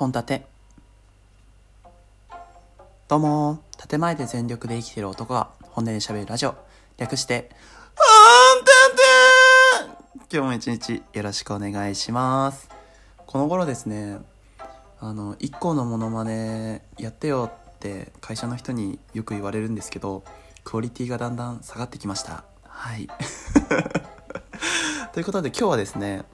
本立どうも建前で全力で生きてる男が本音で喋るラジオ。略して本立今日も一日よろしくお願いします。この頃ですねあの一個のモノマネやってよって会社の人によく言われるんですけどクオリティがだんだん下がってきました。はい。ということで今日はですね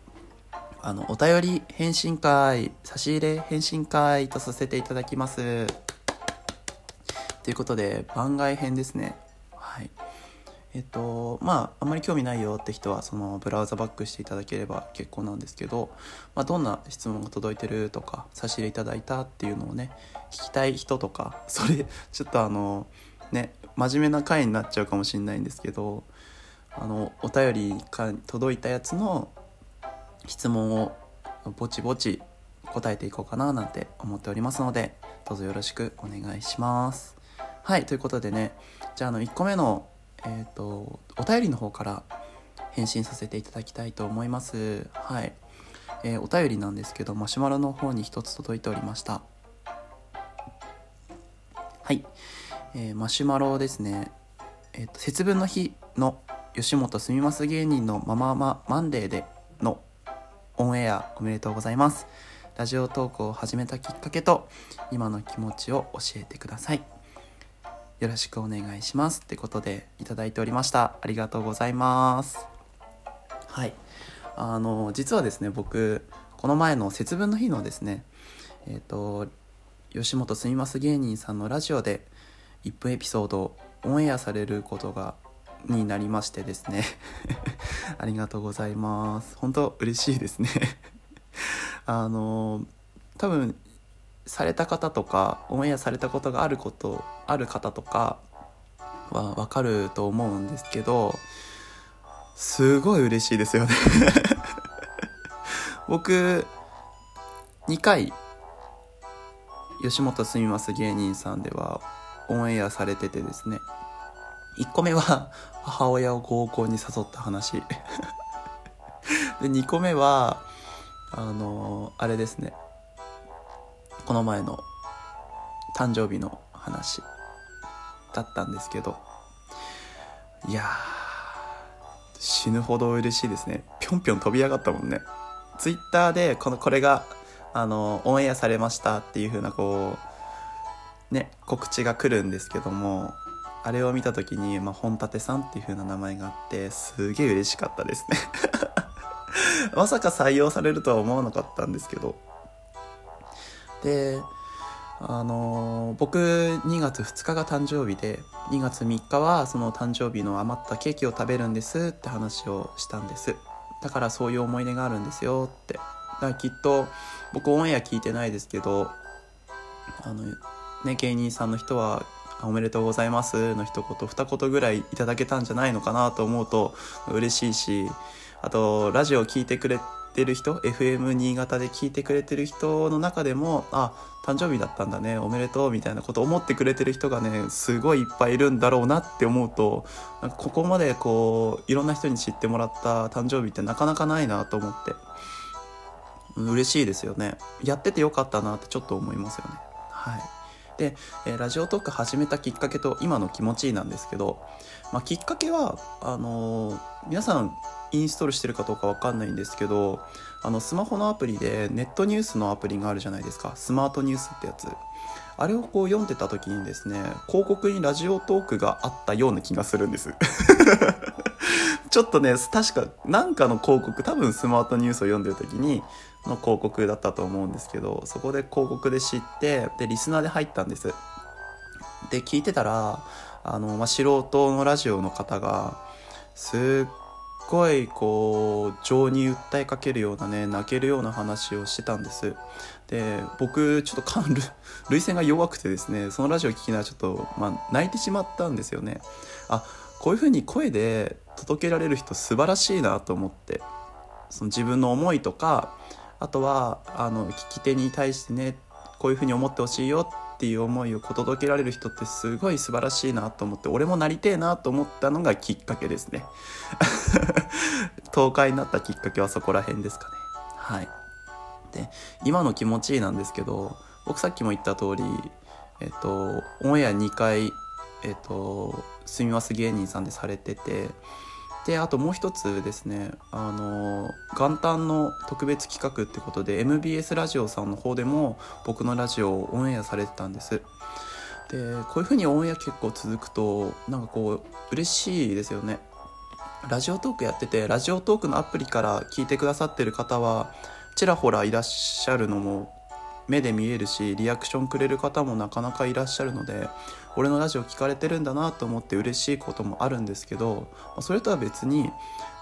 あのお便り返信会差し入れ返信会とさせていただきます。ということで番外編ですね。はい。えっとまああんまり興味ないよって人はそのブラウザバックしていただければ結構なんですけど、まあ、どんな質問が届いてるとか差し入れいただいたっていうのをね聞きたい人とか それちょっとあのね真面目な回になっちゃうかもしれないんですけどあのお便りが届いたやつの質問をぼちぼち答えていこうかななんて思っておりますのでどうぞよろしくお願いします。はいということでねじゃあの1個目のえっ、ー、とお便りの方から返信させていただきたいと思います。はい、えー、お便りなんですけどマシュマロの方に1つ届いておりました。はい、えー、マシュマロですね。えっ、と節分の日の吉本すみます芸人のまままマンデーでのオンエアおめでとうございます。ラジオトークを始めたきっかけと今の気持ちを教えてください。よろしくお願いします。ってことでいただいておりました。ありがとうございます。はい。あの実はですね僕この前の節分の日のですねえっ、ー、と吉本すみます芸人さんのラジオで1分エピソードオンエアされることがになりましてですね。ありがとうございます。本当嬉しいですね。あの多分された方とかオンエアされたことがあることある方とかは分かると思うんですけどすごい嬉しいですよね。僕2回吉本すみます芸人さんではオンエアされててですね。1個目は母親を合コンに誘った話。で2個目はあのあれですね。この前の誕生日の話だったんですけど。いや死ぬほど嬉しいですね。ぴょんぴょん飛び上がったもんね。ツイッターでこのこれがあのオンエアされましたっていう風なこうね告知が来るんですけども。あれを見た時に、まあ、本立さんっていう風な名前があってすげえ嬉しかったですね。まさか採用されるとは思わなかったんですけど。であのー、僕2月2日が誕生日で2月3日はその誕生日の余ったケーキを食べるんですって話をしたんです。だからそういう思い出があるんですよって。だからきっと僕オンエア聞いてないですけどあのね芸人さんの人はおめでとうございます。の一言二言ぐらいいただけたんじゃないのかなと思うと嬉しいしあとラジオを聴いてくれてる人 FM 新潟で聞いてくれてる人の中でもあ誕生日だったんだねおめでとうみたいなこと思ってくれてる人がねすごいいっぱいいるんだろうなって思うとなんかここまでこういろんな人に知ってもらった誕生日ってなかなかないなと思って。嬉しいですよね。やっててよかったなってちょっと思いますよね。はい。で、え、ラジオトーク始めたきっかけと今の気持ちなんですけど、まあ、きっかけはあの、皆さんインストールしてるかどうか分かんないんですけどあのスマホのアプリでネットニュースのアプリがあるじゃないですか。スマートニュースってやつ。あれをこう読んでた時にですね広告にラジオトークがあったような気がするんです。ちょっとね確か何かの広告多分スマートニュースを読んでる時にの広告だったと思うんですけどそこで広告で知ってでリスナーで入ったんです。で聞いてたらあの、まあ、素人のラジオの方がすっごいこう情に訴えかけるようなね泣けるような話をしてたんです。で僕ちょっと感 涙腺が弱くてですねそのラジオ聞きながらちょっと、まあ、泣いてしまったんですよね。あこういう風に声で届けられる人素晴らしいなと思ってその自分の思いとかあとはあの聞き手に対してねこういうふうに思ってほしいよっていう思いを届けられる人ってすごい素晴らしいなと思って俺もなりてえなと思ったのがきっかけですね。東海になったきっかけはそこら辺ですかね。はい。で今の気持ちいいなんですけど僕さっきも言った通りえっとオンエア2回えっとすみます芸人さんでされててであともう一つですねあの元旦の特別企画ってことで MBS ラジオさんの方でも僕のラジオをオンエアされてたんです。でこういう風にオンエア結構続くとなんかこう嬉しいですよね。ラジオトークやっててラジオトークのアプリから聞いてくださってる方はちらほらいらっしゃるのも目で見えるしリアクションくれる方もなかなかいらっしゃるので俺のラジオ聞かれてるんだなと思って嬉しいこともあるんですけどそれとは別に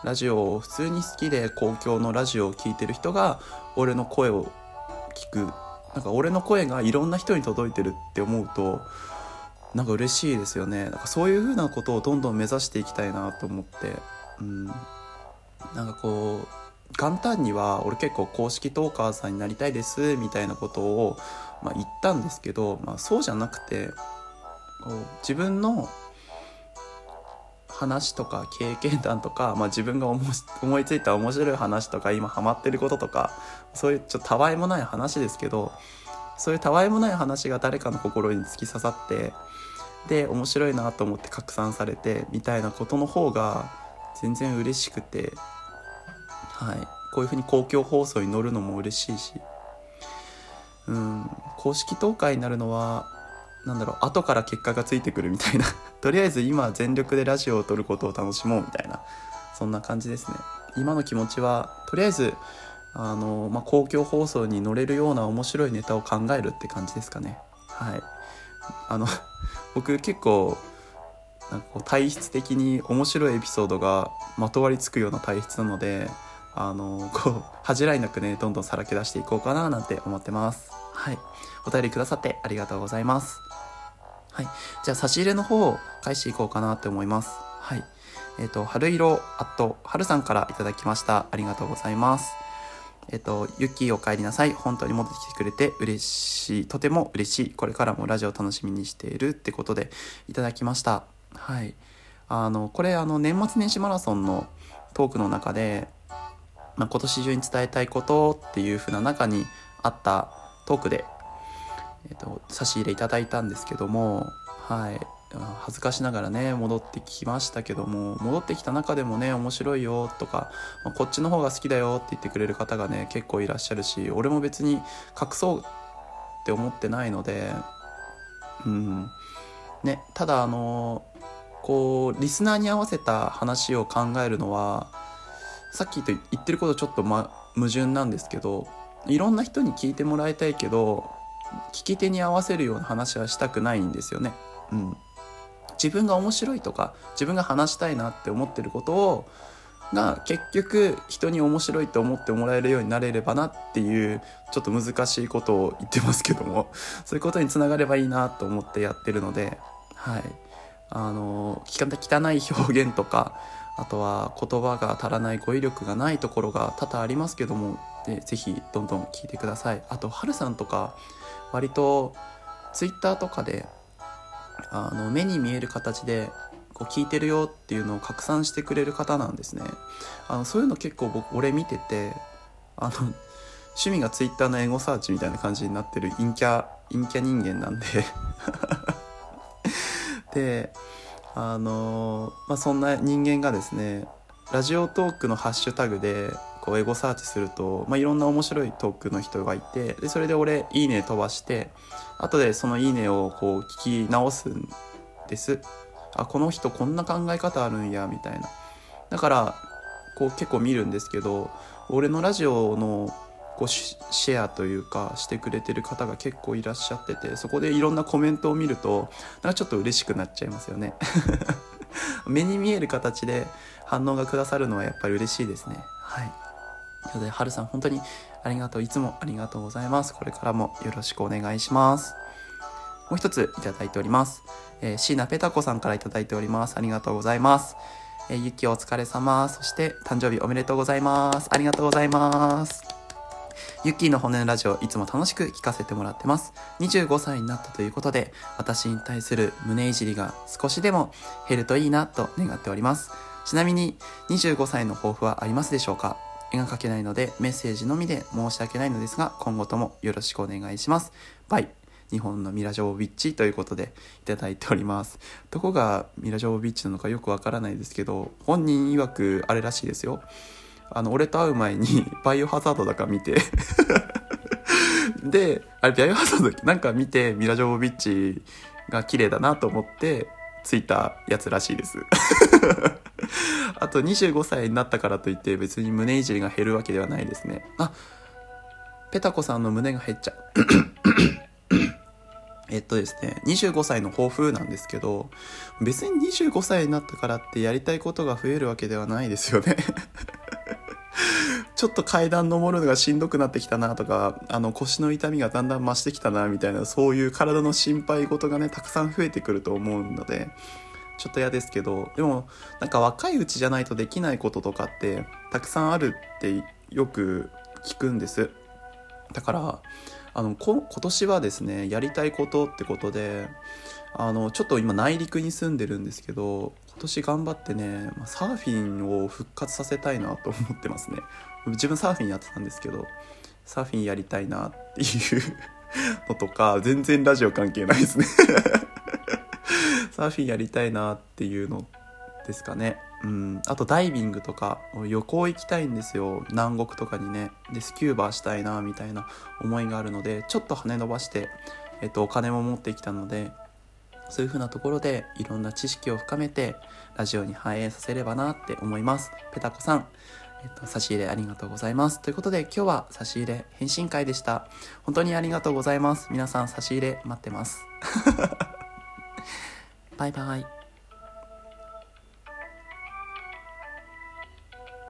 ラジオを普通に好きで公共のラジオを聴いてる人が俺の声を聞くなんか俺の声がいろんな人に届いてるって思うとなんか嬉しいですよね。なんかそういう風なことをどんどん目指していきたいなと思ってうん。なんかこう元旦には俺結構公式トーカーさんになりたいですみたいなことを、まあ、言ったんですけど、まあ、そうじゃなくてこう自分の話とか経験談とか、まあ、自分が思いついた面白い話とか今ハマってることとかそういうちょっとたわいもない話ですけどそういうたわいもない話が誰かの心に突き刺さってで面白いなと思って拡散されてみたいなことの方が全然嬉しくてはい。こういうふうに公共放送に乗るのも嬉しいし。うん。公式東海になるのはなんだろう後から結果がついてくるみたいな。とりあえず今全力でラジオを撮ることを楽しもうみたいな。そんな感じですね。今の気持ちはとりあえずあの、まあ、公共放送に乗れるような面白いネタを考えるって感じですかね。はい。あの 僕結構なんかこう体質的に面白いエピソードがまとわりつくような体質なのであのこう恥じらいなくねどんどんさらけ出していこうかななんて思ってますはいお便りくださってありがとうございますはいじゃあ差し入れの方を返していこうかなって思いますはいえっ、ー、と春色あと春さんからいただきましたありがとうございますえっ、ー、と、ゆきお帰りなさい。本当に戻ってきてくれて嬉しい。とても嬉しい。これからもラジオ楽しみにしているってことでいただきました。はい。あの、これ、あの、年末年始マラソンのトークの中で、まあ、今年中に伝えたいことっていう風な中にあったトークで、えーと、差し入れいただいたんですけどもはい。恥ずかしながらね戻ってきましたけども戻ってきた中でもね面白いよとか、まあ、こっちの方が好きだよって言ってくれる方がね結構いらっしゃるし俺も別に隠そうって思ってないのでうん。ねただあのこうリスナーに合わせた話を考えるのはさっきと言ってることちょっと、ま、矛盾なんですけどいろんな人に聞いてもらいたいけど聞き手に合わせるような話はしたくないんですよね。うん、自分が面白いとか自分が話したいなって思ってることをが結局人に面白いと思ってもらえるようになれればなっていうちょっと難しいことを言ってますけども そういうことにつながればいいなと思ってやってるのではいあの汚い表現とかあとは言葉が足らない語彙力がないところが多々ありますけどもでぜひどんどん聞いてください。あとはるさんとか割とツイッターとかであの目に見える形でこう聞いてるよっていうのを拡散してくれる方なんですね。あのそういうの結構僕俺見ててあの趣味がツイッターのエゴサーチみたいな感じになってる陰キャ陰キャ人間なんで。であのまあ、そんな人間がですねラジオトークのハッシュタグでこうエゴサーチすると、まあ、いろんな面白いトークの人がいてでそれで俺「いいね」飛ばして後でその「いいね」をこう聞き直すんです。あこの人こんな考え方あるんやみたいな。だからこう結構見るんですけど俺のラジオのこうシェアというかしてくれてる方が結構いらっしゃっててそこでいろんなコメントを見るとなんかちょっと嬉しくなっちゃいますよね。目に見える形で反応がくださるのはやっぱり嬉しいですね。はい。ということではるさん本当にありがとう。いつもありがとうございます。これからもよろしくお願いします。もう一ついただいております、えー、椎名ペタ子さんからいただいております。ありがとうございます。えー、ゆきお疲れ様。そして誕生日おめでとうございます。ありがとうございます。ユッキーの骨のラジオいつも楽しく聞かせてもらってます。25歳になったということで、私に対する胸いじりが少しでも減るといいなと願っております。ちなみに、25歳の抱負はありますでしょうか？絵が描けないのでメッセージのみで申し訳ないのですが今後ともよろしくお願いします。バイ。日本のミラジョービッチということでいただいております。どこがミラジョービッチなのかよくわからないですけど本人曰くあれらしいですよ。あの俺と会う前に バイオハザードだか見て。であれバイオハザードなんか見てミラジョービッチが綺麗だなと思ってついたやつらしいです。あと25歳になったからといって別に胸いじりが減るわけではないですね。あペタコさんの胸が減っちゃう。えっとですね、25歳の抱負なんですけど、別に25歳になったからってやりたいことが増えるわけではないですよね。ちょっと階段登るのがしんどくなってきたなとか、あの腰の痛みがだんだん増してきたなみたいな、そういう体の心配事がね、たくさん増えてくると思うので、ちょっと嫌ですけど、でもなんか若いうちじゃないとできないこととかってたくさんあるってよく聞くんです。だから、あの今年はですねやりたいことってことであのちょっと今内陸に住んでるんですけど今年頑張ってねサーフィンを復活させたいなと思ってますね。自分サーフィンやってたんですけどサーフィンやりたいなっていう のとか全然ラジオ関係ないですね。サーフィンやりたいなっていうのですかね。うん。あとダイビングとか旅行行きたいんですよ。南国とかにね。でスキューバーしたいなみたいな思いがあるのでちょっと羽伸ばして、えっと、お金も持ってきたのでそういう風なところでいろんな知識を深めてラジオに反映させればなって思いますペタコさんえっと、差し入れありがとうございます。ということで今日は差し入れ返信会でした。本当にありがとうございます。皆さん差し入れ待ってます。バイバイ。